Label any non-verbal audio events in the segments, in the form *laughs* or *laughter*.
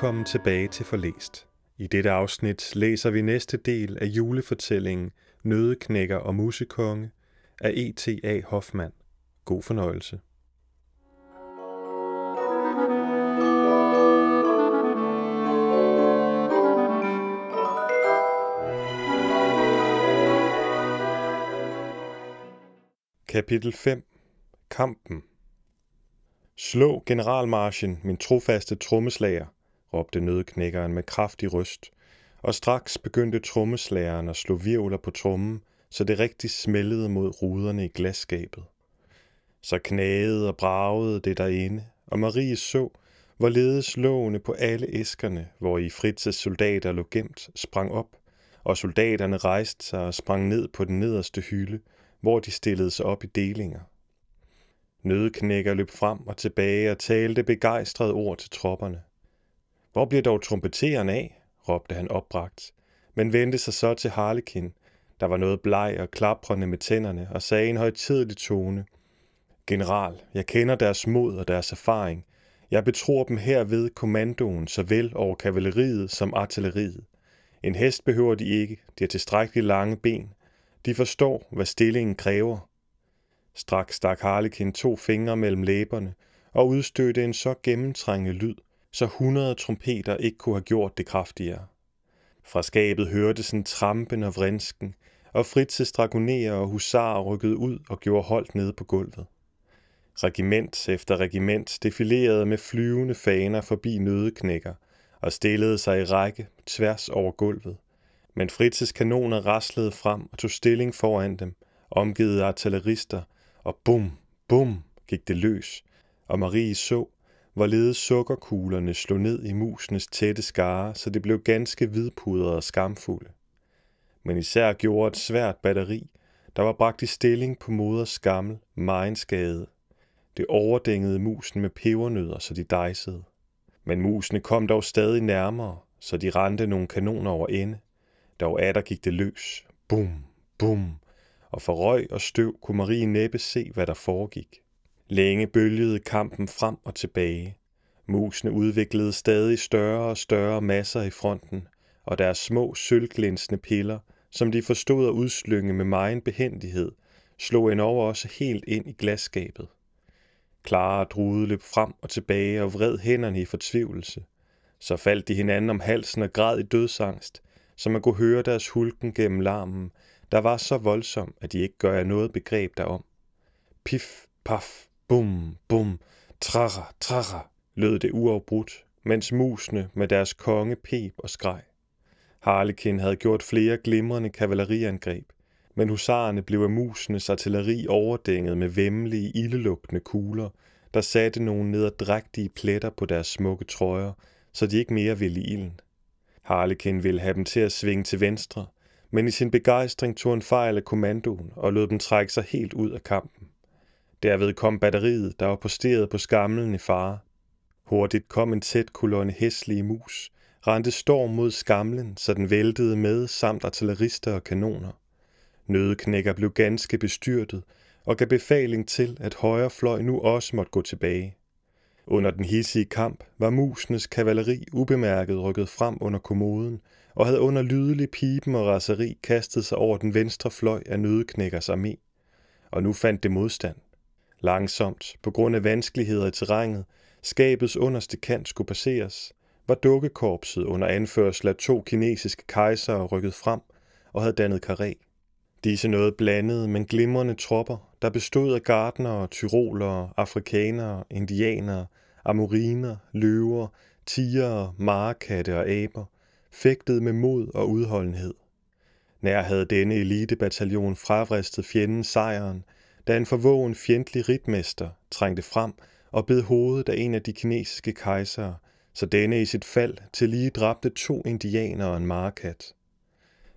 Velkommen tilbage til Forlæst. I dette afsnit læser vi næste del af julefortællingen Nødeknækker og Musekonge af E.T.A. Hoffmann. God fornøjelse. Kapitel 5 Kampen Slå generalmarchen, min trofaste trommeslager, råbte nødknækkeren med kraftig røst, og straks begyndte trommeslageren at slå virvler på trommen, så det rigtig smældede mod ruderne i glasskabet. Så knagede og bragede det derinde, og Marie så, hvorledes lågene på alle æskerne, hvor i Fritzes soldater lå gemt, sprang op, og soldaterne rejste sig og sprang ned på den nederste hylde, hvor de stillede sig op i delinger. Nødeknækker løb frem og tilbage og talte begejstrede ord til tropperne. Hvor bliver dog trompeteren af? råbte han opbragt, men vendte sig så til Harlekin, der var noget bleg og klaprende med tænderne, og sagde i en højtidelig tone. General, jeg kender deres mod og deres erfaring. Jeg betror dem herved kommandoen såvel over kavaleriet som artilleriet. En hest behøver de ikke, de har tilstrækkeligt lange ben. De forstår, hvad stillingen kræver. Straks stak Harlekin to fingre mellem læberne og udstødte en så gennemtrængende lyd, så hundrede trompeter ikke kunne have gjort det kraftigere. Fra skabet hørtes en trampen og vrinsken, og Fritzes dragonerer og husarer rykkede ud og gjorde holdt nede på gulvet. Regiment efter regiment defilerede med flyvende faner forbi nødeknækker og stillede sig i række tværs over gulvet. Men Fritzes kanoner raslede frem og tog stilling foran dem, omgivet af artillerister, og bum, bum gik det løs, og Marie så, hvorledes sukkerkuglerne slog ned i musenes tætte skare, så det blev ganske hvidpudret og skamfulde. Men især gjorde et svært batteri, der var bragt i stilling på moders skammel, skade. Det overdængede musen med pebernødder, så de dejsede. Men musene kom dog stadig nærmere, så de rendte nogle kanoner over ende. Dog atter gik det løs. Bum, bum, og for røg og støv kunne Marie næppe se, hvad der foregik. Længe bølgede kampen frem og tilbage. Musene udviklede stadig større og større masser i fronten, og deres små sølvglinsende piller, som de forstod at udslynge med megen behendighed, slog en over også helt ind i glasskabet. Clara og Drude løb frem og tilbage og vred hænderne i fortvivlelse. Så faldt de hinanden om halsen og græd i dødsangst, så man kunne høre deres hulken gennem larmen, der var så voldsom, at de ikke gør noget begreb derom. Pif, paf, bum, bum, trara, trara, lød det uafbrudt, mens musene med deres konge pep og skreg. Harlekin havde gjort flere glimrende kavaleriangreb, men husarerne blev af musenes artilleri overdænget med vemmelige, ildelugtende kugler, der satte nogle nederdrægtige pletter på deres smukke trøjer, så de ikke mere ville i ilden. Harlekin ville have dem til at svinge til venstre, men i sin begejstring tog en fejl af kommandoen og lod dem trække sig helt ud af kampen. Derved kom batteriet, der var posteret på skamlen i fare. Hurtigt kom en tæt kolonne hæslige mus, rendte storm mod skamlen, så den væltede med samt artillerister og kanoner. Nødeknækker blev ganske bestyrtet og gav befaling til, at højre fløj nu også måtte gå tilbage. Under den hissige kamp var musenes kavaleri ubemærket rykket frem under kommoden og havde under lydelig pipen og raseri kastet sig over den venstre fløj af nødeknækkers armé. Og nu fandt det modstand. Langsomt, på grund af vanskeligheder i terrænet, skabets underste kant skulle passeres, var dukkekorpset under anførsel af to kinesiske kejsere rykket frem og havde dannet karé. Disse noget blandede, men glimrende tropper, der bestod af gardnere, tyrolere, afrikanere, indianere, amoriner, løver, tigere, marekatte og aber, fægtede med mod og udholdenhed. Nær havde denne elitebataljon fravristet fjenden sejren, da en forvågen fjendtlig ritmester trængte frem og bed hovedet af en af de kinesiske kejsere, så denne i sit fald til lige dræbte to indianere og en markat.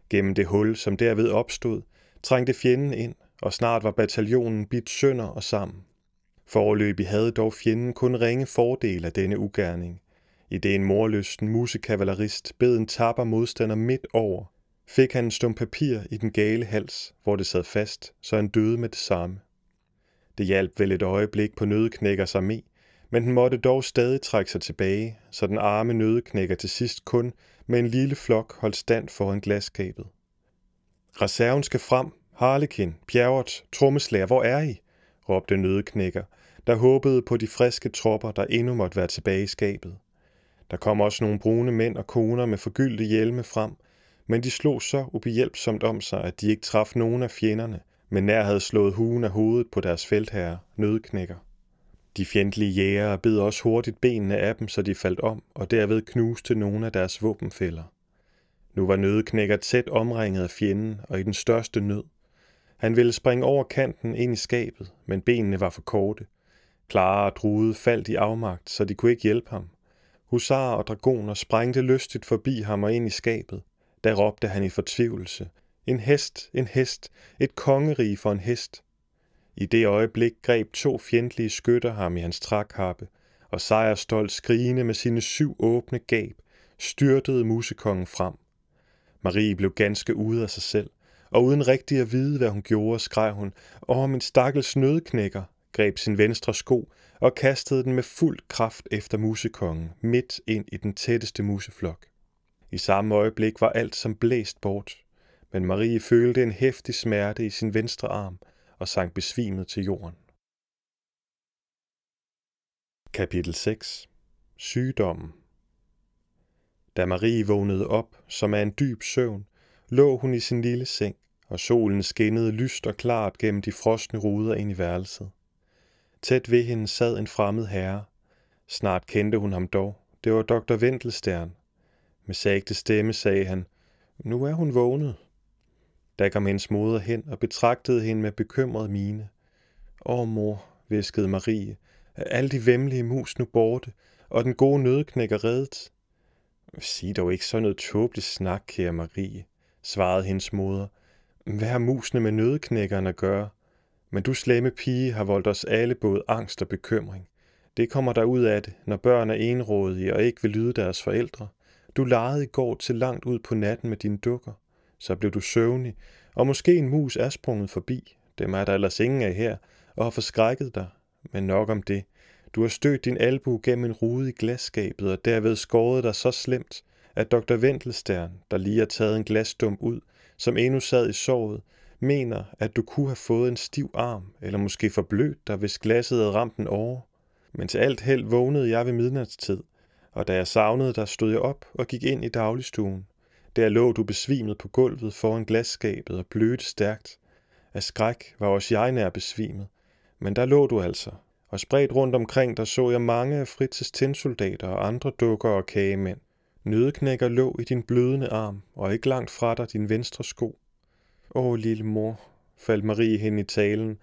Gennem det hul, som derved opstod, trængte fjenden ind, og snart var bataljonen bidt sønder og sammen. Forløbig havde dog fjenden kun ringe fordel af denne ugerning. I det en morløsten musekavalerist bed en tapper modstander midt over, fik han en stum papir i den gale hals, hvor det sad fast, så han døde med det samme. Det hjalp vel et øjeblik på nødeknækkers armé, men den måtte dog stadig trække sig tilbage, så den arme nødeknækker til sidst kun med en lille flok holdt stand foran glasskabet. Reserven skal frem, Harlekin, Bjergert, Trommeslager, hvor er I? råbte nødeknækker, der håbede på de friske tropper, der endnu måtte være tilbage i skabet. Der kom også nogle brune mænd og koner med forgyldte hjelme frem, men de slog så ubehjælpsomt om sig, at de ikke traf nogen af fjenderne, men nær havde slået huen af hovedet på deres feltherre, nødknækker. De fjendtlige jægere bed også hurtigt benene af dem, så de faldt om, og derved knuste nogle af deres våbenfælder. Nu var nødeknækker tæt omringet af fjenden og i den største nød. Han ville springe over kanten ind i skabet, men benene var for korte. Klare og Drude faldt i afmagt, så de kunne ikke hjælpe ham. Husar og dragoner sprængte lystigt forbi ham og ind i skabet. Der råbte han i fortvivlelse. En hest, en hest, et kongerige for en hest. I det øjeblik greb to fjendtlige skytter ham i hans trækappe, og sejrstolt skrigende med sine syv åbne gab, styrtede musekongen frem. Marie blev ganske ude af sig selv, og uden rigtig at vide, hvad hun gjorde, skreg hun, Åh, min stakkels nødknækker, greb sin venstre sko og kastede den med fuld kraft efter musekongen, midt ind i den tætteste museflok. I samme øjeblik var alt som blæst bort, men Marie følte en hæftig smerte i sin venstre arm og sank besvimet til jorden. Kapitel 6 Sygdommen Da Marie vågnede op, som af en dyb søvn, lå hun i sin lille seng, og solen skinnede lyst og klart gennem de frosne ruder ind i værelset. Tæt ved hende sad en fremmed herre. Snart kendte hun ham dog. Det var dr. Ventelstern. Med sagte stemme sagde han, nu er hun vågnet. Da kom hendes moder hen og betragtede hende med bekymret mine. Åh, mor, viskede Marie, er alle de vemmelige mus nu borte, og den gode nødknækker reddet? Sig dog ikke sådan noget tåbeligt snak, kære Marie, svarede hendes moder. Hvad har musene med nødknækkeren at gøre? Men du slemme pige har voldt os alle både angst og bekymring. Det kommer der ud af det, når børn er enrådige og ikke vil lyde deres forældre. Du legede i går til langt ud på natten med dine dukker. Så blev du søvnig, og måske en mus er sprunget forbi. Dem er der ellers ingen af her, og har forskrækket dig. Men nok om det. Du har stødt din albu gennem en rude i glasskabet, og derved skåret dig så slemt, at dr. Ventelstern, der lige har taget en glasdum ud, som endnu sad i såret, mener, at du kunne have fået en stiv arm, eller måske forblødt dig, hvis glasset havde ramt den over. Men til alt held vågnede jeg ved midnatstid, og da jeg savnede dig, stod jeg op og gik ind i dagligstuen. Der lå du besvimet på gulvet foran glasskabet og blødte stærkt. Af skræk var også jeg nær besvimet, men der lå du altså, og spredt rundt omkring der så jeg mange af Fritzes tinsoldater og andre dukker og kagemænd. Nødeknækker lå i din blødende arm, og ikke langt fra dig din venstre sko. Åh, lille mor, faldt Marie hen i talen.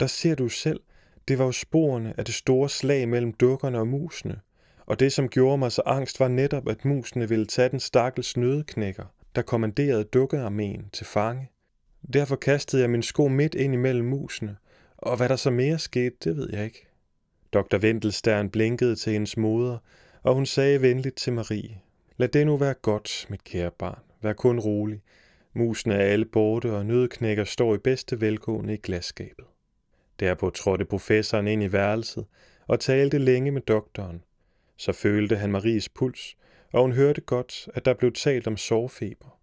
Der ser du selv, det var jo sporene af det store slag mellem dukkerne og musene. Og det, som gjorde mig så angst, var netop, at musene ville tage den stakkels nødeknækker, der kommanderede dukkearmeen til fange. Derfor kastede jeg min sko midt ind imellem musene, og hvad der så mere skete, det ved jeg ikke. Dr. Vendelstern blinkede til hendes moder, og hun sagde venligt til Marie, Lad det nu være godt, mit kære barn. Vær kun rolig. Musene er alle borte, og nødknækker står i bedste velgående i glasskabet. Derpå trådte professoren ind i værelset og talte længe med doktoren. Så følte han Maries puls, og hun hørte godt, at der blev talt om sårfeber.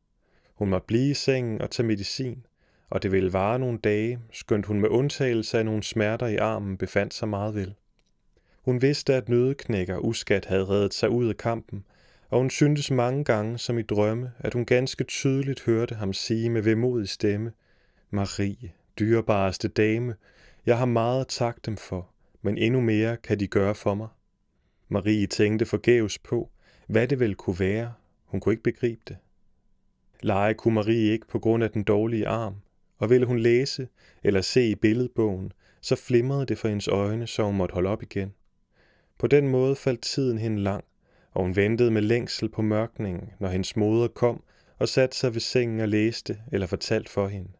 Hun måtte blive i sengen og tage medicin, og det ville vare nogle dage, skønt hun med undtagelse af nogle smerter i armen befandt sig meget vel. Hun vidste, at nødeknækker uskat havde reddet sig ud af kampen, og hun syntes mange gange som i drømme, at hun ganske tydeligt hørte ham sige med vemodig stemme, Marie, dyrebareste dame, jeg har meget at takke dem for, men endnu mere kan de gøre for mig. Marie tænkte forgæves på, hvad det vel kunne være. Hun kunne ikke begribe det. Lege kunne Marie ikke på grund af den dårlige arm, og ville hun læse eller se i billedbogen, så flimrede det for hendes øjne, så hun måtte holde op igen. På den måde faldt tiden hende lang, og hun ventede med længsel på mørkningen, når hendes moder kom og satte sig ved sengen og læste eller fortalte for hende.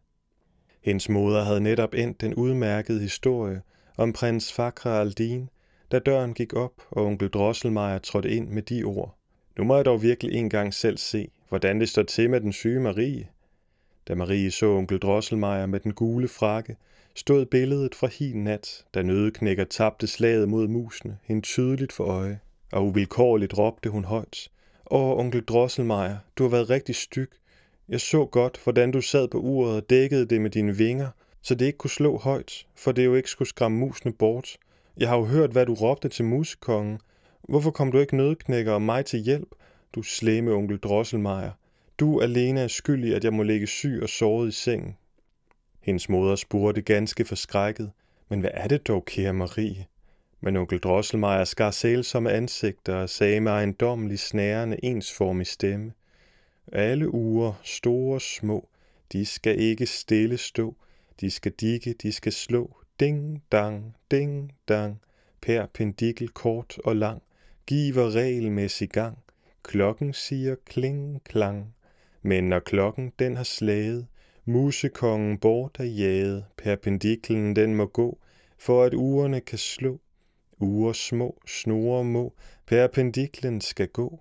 Hendes moder havde netop endt den udmærkede historie om prins Fakra Aldin, da døren gik op, og onkel Drosselmeier trådte ind med de ord. Nu må jeg dog virkelig en gang selv se, hvordan det står til med den syge Marie. Da Marie så onkel Drosselmeier med den gule frakke, stod billedet fra hin nat, da nødeknækker tabte slaget mod musene, hende tydeligt for øje, og uvilkårligt råbte hun højt. Åh, onkel Drosselmeier, du har været rigtig styg. Jeg så godt, hvordan du sad på uret og dækkede det med dine vinger, så det ikke kunne slå højt, for det jo ikke skulle skræmme musene bort. Jeg har jo hørt, hvad du råbte til musekongen. Hvorfor kom du ikke nødknækker og mig til hjælp, du slemme onkel Drosselmeier? Du alene er skyldig, at jeg må ligge syg og såret i sengen. Hendes moder spurgte ganske forskrækket, men hvad er det dog, kære Marie? Men onkel Drosselmeier skar sælsomme ansigter og sagde med ejendommelig snærende ensformig stemme. Alle uger, store og små, de skal ikke stille stå, de skal digge, de skal slå, ding dang, ding dang, perpendikel kort og lang, giver regelmæssig gang, klokken siger kling klang, men når klokken den har slaget, musekongen bort er jaget, perpendiklen den må gå, for at ugerne kan slå. Uger små, snore må, perpendiklen skal gå.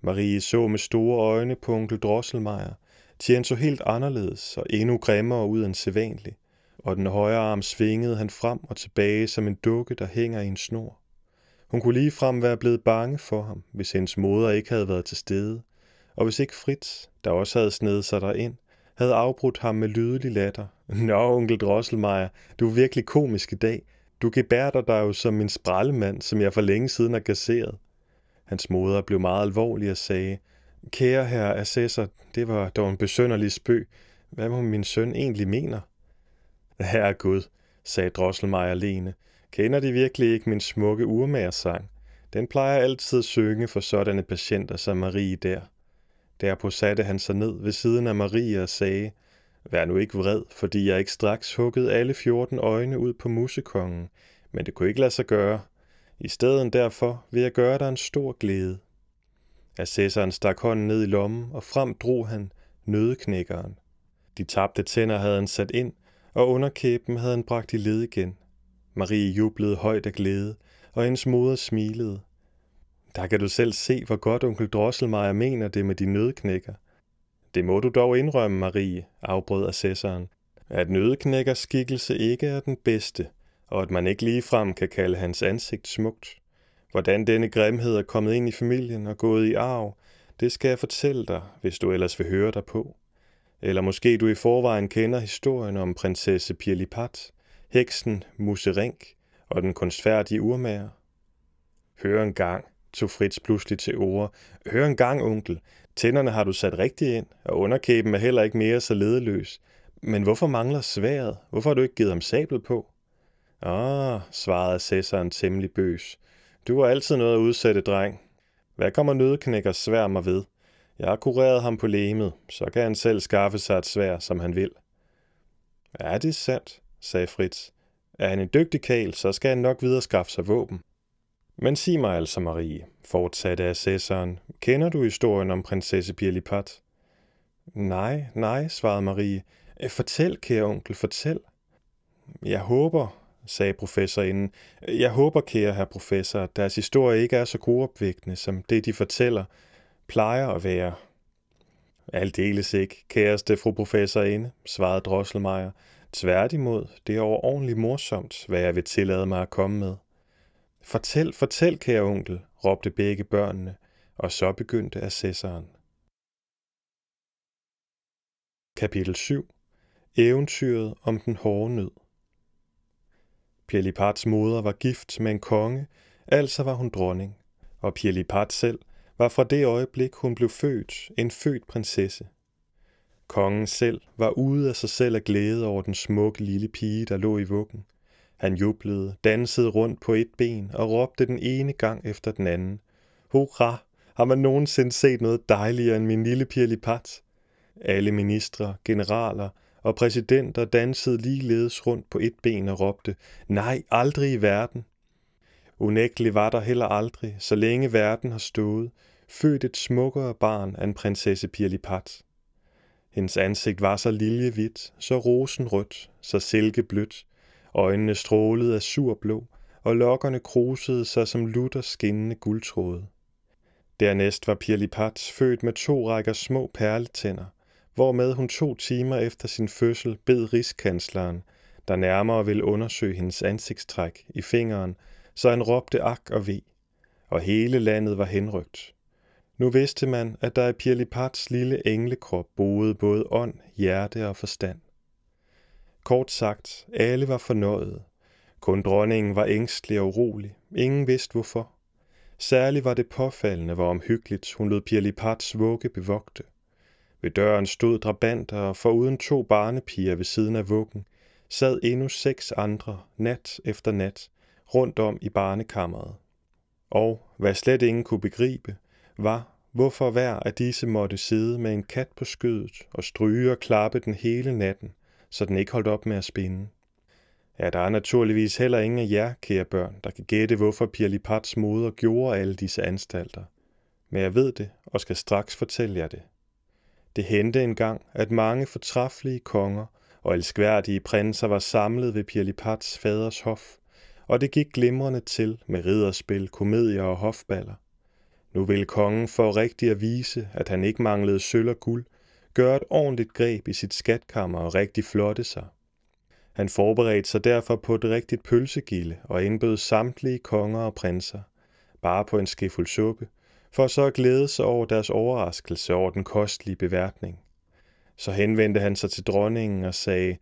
Marie så med store øjne på onkel Drosselmeier, til så helt anderledes og endnu grimmere ud end sædvanligt, og den højre arm svingede han frem og tilbage som en dukke, der hænger i en snor. Hun kunne lige frem være blevet bange for ham, hvis hendes moder ikke havde været til stede, og hvis ikke Fritz, der også havde snedet sig derind, havde afbrudt ham med lydelig latter. *laughs* Nå, onkel Drosselmeier, du er virkelig komisk i dag. Du gebærder dig jo som en sprallemand, som jeg for længe siden har kasseret. Hans moder blev meget alvorlig og sagde, Kære herre assessor, det var dog en besønderlig spøg. Hvad må min søn egentlig mener? Herre Gud, sagde Drosselmeier alene. Kender de virkelig ikke min smukke urmagersang? Den plejer altid at synge for sådanne patienter som Marie der. Derpå satte han sig ned ved siden af Marie og sagde, Vær nu ikke vred, fordi jeg ikke straks huggede alle 14 øjne ud på musekongen, men det kunne ikke lade sig gøre. I stedet derfor vil jeg gøre dig en stor glæde. Assessoren stak hånden ned i lommen, og frem drog han nødeknækkeren. De tabte tænder havde han sat ind, og underkæben havde han bragt i led igen. Marie jublede højt af glæde, og hendes moder smilede. Der kan du selv se, hvor godt onkel Drosselmeier mener det med de nødknækker. Det må du dog indrømme, Marie, afbrød assessoren, at nødknækkers skikkelse ikke er den bedste, og at man ikke ligefrem kan kalde hans ansigt smukt. Hvordan denne grimhed er kommet ind i familien og gået i arv, det skal jeg fortælle dig, hvis du ellers vil høre dig på. Eller måske du i forvejen kender historien om prinsesse Pirlipat, heksen Muserink og den kunstfærdige urmager. Hør en gang, tog Fritz pludselig til ord. Hør en gang, onkel. Tænderne har du sat rigtigt ind, og underkæben er heller ikke mere så ledeløs. Men hvorfor mangler sværet? Hvorfor har du ikke givet ham sabel på? Ah, svarede assessoren temmelig bøs. Du har altid noget at udsætte, dreng. Hvad kommer nødeknækker svær mig ved? Jeg har kureret ham på lemet, så kan han selv skaffe sig et svær, som han vil. Er det sandt, sagde Fritz. Er han en dygtig kæl, så skal han nok videre skaffe sig våben. Men sig mig altså, Marie, fortsatte assessoren, kender du historien om prinsesse Birlipat? Nej, nej, svarede Marie. Fortæl, kære onkel, fortæl. Jeg håber, sagde professorinden. Jeg håber, kære herr professor, at deres historie ikke er så gruopvægtende, som det, de fortæller, plejer at være. Aldeles ikke, kæreste fru professorinde, svarede Drosselmeier. Tværtimod, det er overordentligt morsomt, hvad jeg vil tillade mig at komme med. Fortæl, fortæl, kære onkel, råbte begge børnene, og så begyndte assessoren. Kapitel 7 Eventyret om den hårde nød Pirlipats moder var gift med en konge, altså var hun dronning, og Pirlipat selv var fra det øjeblik, hun blev født, en født prinsesse. Kongen selv var ude af sig selv af glæde over den smukke lille pige, der lå i vuggen. Han jublede, dansede rundt på et ben og råbte den ene gang efter den anden. Hurra! Har man nogensinde set noget dejligere end min lille Pirlipat? Alle ministre, generaler og præsidenter dansede ligeledes rundt på et ben og råbte, nej, aldrig i verden. Unægteligt var der heller aldrig, så længe verden har stået, født et smukkere barn end prinsesse Pirlipat. Hendes ansigt var så liljehvidt, så rosenrødt, så silkeblødt, øjnene strålede af surblå, og lokkerne krusede sig som lutter skinnende guldtråde. Dernæst var Pirlipat født med to rækker små perletænder, hvormed hun to timer efter sin fødsel bed rigskansleren, der nærmere ville undersøge hendes ansigtstræk i fingeren, så han råbte ak og ve, og hele landet var henrygt. Nu vidste man, at der i Pirlipats lille englekrop boede både ånd, hjerte og forstand. Kort sagt, alle var fornøjet. Kun dronningen var ængstelig og urolig. Ingen vidste hvorfor. Særligt var det påfaldende, hvor omhyggeligt hun lod Pirlipats vugge bevogte. Ved døren stod drabanter, og foruden to barnepiger ved siden af vuggen, sad endnu seks andre nat efter nat rundt om i barnekammeret. Og, hvad slet ingen kunne begribe, var, hvorfor hver af disse måtte sidde med en kat på skødet og stryge og klappe den hele natten, så den ikke holdt op med at spinde. Ja, der er naturligvis heller ingen af jer, kære børn, der kan gætte, hvorfor Pirlipats moder gjorde alle disse anstalter. Men jeg ved det, og skal straks fortælle jer det. Det hente engang, at mange fortræffelige konger og elskværdige prinser var samlet ved Pirlipats faders hof, og det gik glimrende til med ridderspil, komedier og hofballer. Nu vil kongen for rigtig at vise, at han ikke manglede sølv og guld, gøre et ordentligt greb i sit skatkammer og rigtig flotte sig. Han forberedte sig derfor på et rigtigt pølsegilde og indbød samtlige konger og prinser, bare på en skefuld suppe, for så at glæde sig over deres overraskelse over den kostlige beværtning. Så henvendte han sig til dronningen og sagde,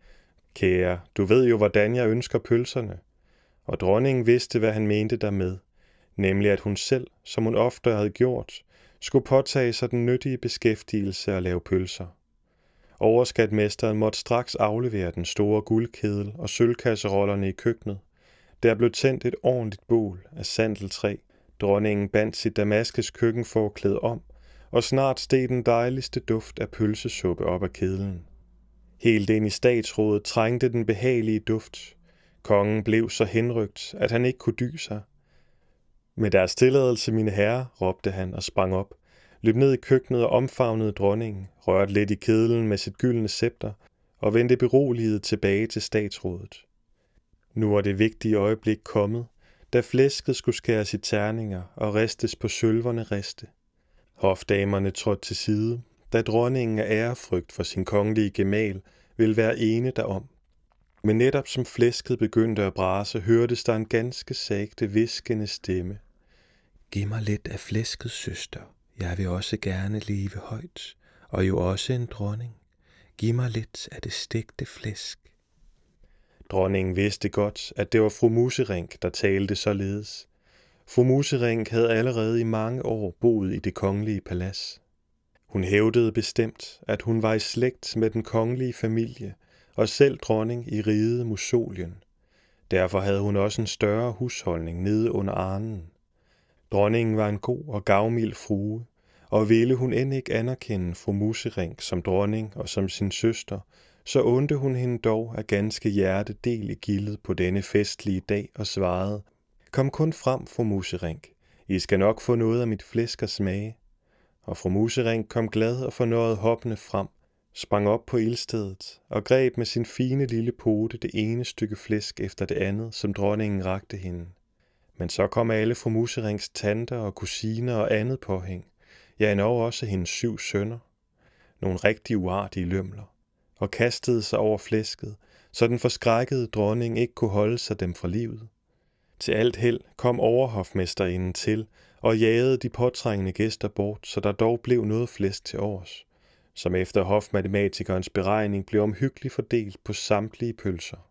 Kære, du ved jo, hvordan jeg ønsker pølserne. Og dronningen vidste, hvad han mente dermed, nemlig at hun selv, som hun ofte havde gjort, skulle påtage sig den nyttige beskæftigelse at lave pølser. Overskatmesteren måtte straks aflevere den store guldkedel og sølvkasserollerne i køkkenet. Der blev tændt et ordentligt bål af sandeltræ. Dronningen bandt sit damaskes køkkenforklæde om, og snart steg den dejligste duft af pølsesuppe op af kedlen. Helt ind i statsrådet trængte den behagelige duft. Kongen blev så henrygt, at han ikke kunne dy sig. Med deres tilladelse, mine herrer, råbte han og sprang op, løb ned i køkkenet og omfavnede dronningen, rørte lidt i kedlen med sit gyldne scepter og vendte beroliget tilbage til statsrådet. Nu var det vigtige øjeblik kommet, da flæsket skulle skæres i terninger og ristes på sølverne riste. Hofdamerne trådte til side, da dronningen af ærefrygt for sin kongelige gemal ville være ene derom. Men netop som flæsket begyndte at brase, hørtes der en ganske sagte, viskende stemme. Giv mig lidt af flæsket, søster. Jeg vil også gerne leve højt, og jo også en dronning. Giv mig lidt af det stegte flæsk. Dronningen vidste godt, at det var fru Musering, der talte således. Fru Musering havde allerede i mange år boet i det kongelige palads. Hun hævdede bestemt, at hun var i slægt med den kongelige familie og selv dronning i riget Musolien. Derfor havde hun også en større husholdning nede under arnen. Dronningen var en god og gavmild frue, og ville hun end ikke anerkende fru Musering som dronning og som sin søster, så undte hun hende dog af ganske hjerte del i gildet på denne festlige dag og svarede, Kom kun frem, fru Musering. I skal nok få noget af mit flæsk at smage. Og fru Musering kom glad og fornøjet hoppende frem, sprang op på ildstedet og greb med sin fine lille pote det ene stykke flæsk efter det andet, som dronningen rakte hende. Men så kom alle fru Muserings tanter og kusiner og andet påhæng, ja endnu også hendes syv sønner, nogle rigtig uartige lømler, og kastede sig over flæsket, så den forskrækkede dronning ikke kunne holde sig dem fra livet. Til alt held kom overhofmesterinden til og jagede de påtrængende gæster bort, så der dog blev noget flæsk til års, som efter hofmatematikernes beregning blev omhyggeligt fordelt på samtlige pølser.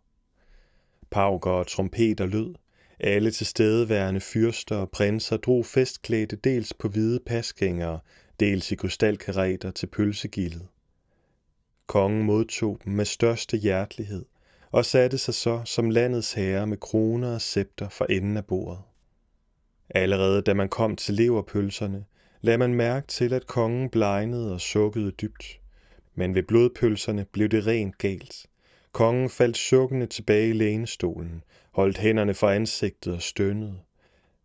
Pauker og trompeter lød, alle tilstedeværende fyrster og prinser drog festklædte dels på hvide pasgængere, dels i krystalkareter til pølsegildet. Kongen modtog dem med største hjertelighed og satte sig så som landets herre med kroner og scepter for enden af bordet. Allerede da man kom til leverpølserne, lagde man mærke til, at kongen blegnede og sukkede dybt. Men ved blodpølserne blev det rent galt. Kongen faldt sukkende tilbage i lænestolen, holdt hænderne for ansigtet og stønnede.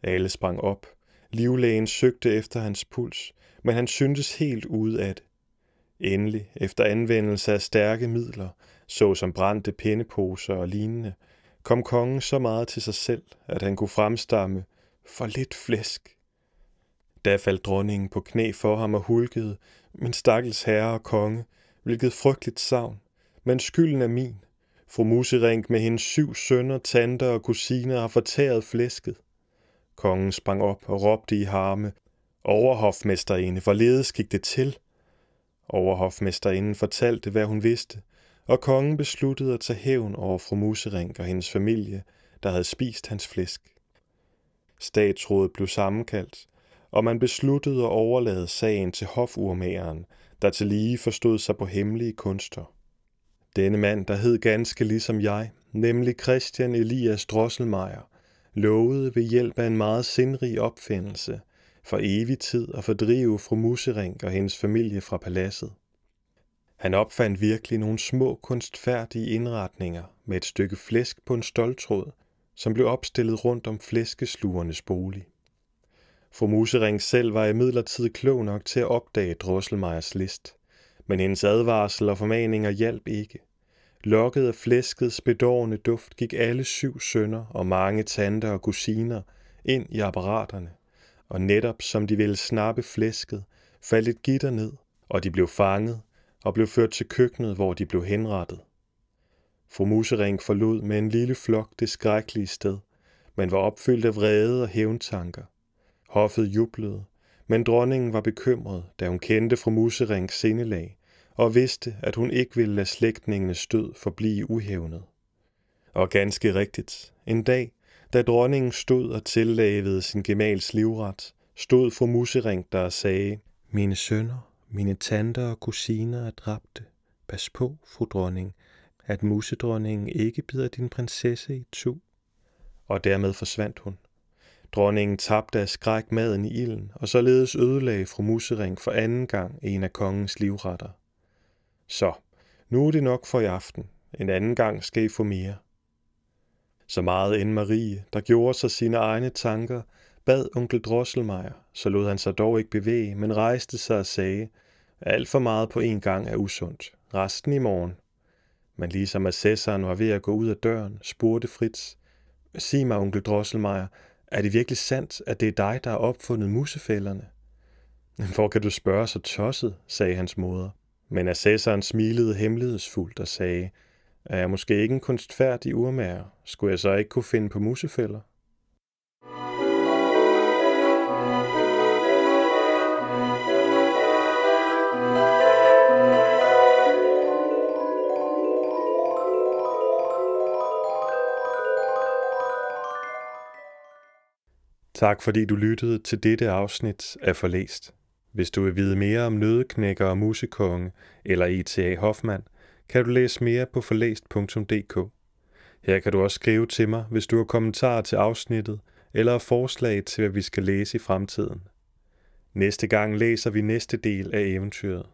Alle sprang op. Livlægen søgte efter hans puls, men han syntes helt ude af det. Endelig, efter anvendelse af stærke midler, såsom brændte pindeposer og lignende, kom kongen så meget til sig selv, at han kunne fremstamme for lidt flæsk. Da faldt dronningen på knæ for ham og hulkede, min stakkels herre og konge, hvilket frygteligt savn, men skylden er min, Fru Muserink med hendes syv sønner, tanter og kusiner har fortæret flæsket. Kongen sprang op og råbte i harme. Overhofmesterinde, hvorledes gik det til? Overhofmesterinden fortalte, hvad hun vidste, og kongen besluttede at tage hævn over fru Muserink og hendes familie, der havde spist hans flæsk. Statsrådet blev sammenkaldt, og man besluttede at overlade sagen til hofurmageren, der til lige forstod sig på hemmelige kunster. Denne mand, der hed ganske ligesom jeg, nemlig Christian Elias Drosselmeier, lovede ved hjælp af en meget sindrig opfindelse for evig tid at fordrive fru Musering og hendes familie fra paladset. Han opfandt virkelig nogle små kunstfærdige indretninger med et stykke flæsk på en stoltråd, som blev opstillet rundt om flæskeslugernes bolig. Fru Musering selv var imidlertid klog nok til at opdage Drosselmeiers list, men hendes advarsel og formaninger hjalp ikke. Lokket af flæskets bedårende duft gik alle syv sønner og mange tanter og kusiner ind i apparaterne, og netop som de ville snappe flæsket, faldt et gitter ned, og de blev fanget og blev ført til køkkenet, hvor de blev henrettet. Fru Musering forlod med en lille flok det skrækkelige sted, men var opfyldt af vrede og hævntanker. Hoffet jublede, men dronningen var bekymret, da hun kendte fru Muserings sindelag, og vidste, at hun ikke ville lade slægtningenes død forblive uhævnet. Og ganske rigtigt, en dag, da dronningen stod og tillavede sin gemals livret, stod fru Musering der og sagde, Mine sønner, mine tanter og kusiner er dræbte. Pas på, fru dronning, at musedronningen ikke bider din prinsesse i tu. Og dermed forsvandt hun. Dronningen tabte af skræk maden i ilden, og således ødelagde fru Musering for anden gang en af kongens livretter. Så, nu er det nok for i aften. En anden gang skal I få mere. Så meget end Marie, der gjorde sig sine egne tanker, bad onkel Drosselmeier, så lod han sig dog ikke bevæge, men rejste sig og sagde, alt for meget på en gang er usundt. Resten i morgen. Men ligesom assessoren var ved at gå ud af døren, spurgte Fritz, Sig mig, onkel Drosselmeier, er det virkelig sandt, at det er dig, der har opfundet musefælderne? *laughs* Hvor kan du spørge så tosset, sagde hans moder. Men assessoren smilede hemmelighedsfuldt og sagde, er jeg måske ikke en kunstfærdig urmager? Skulle jeg så ikke kunne finde på musefælder? Tak fordi du lyttede til dette afsnit af Forlæst. Hvis du vil vide mere om nødeknækker og musekonge eller E.T.A. Hoffmann, kan du læse mere på forlæst.dk. Her kan du også skrive til mig, hvis du har kommentarer til afsnittet eller forslag til, hvad vi skal læse i fremtiden. Næste gang læser vi næste del af eventyret.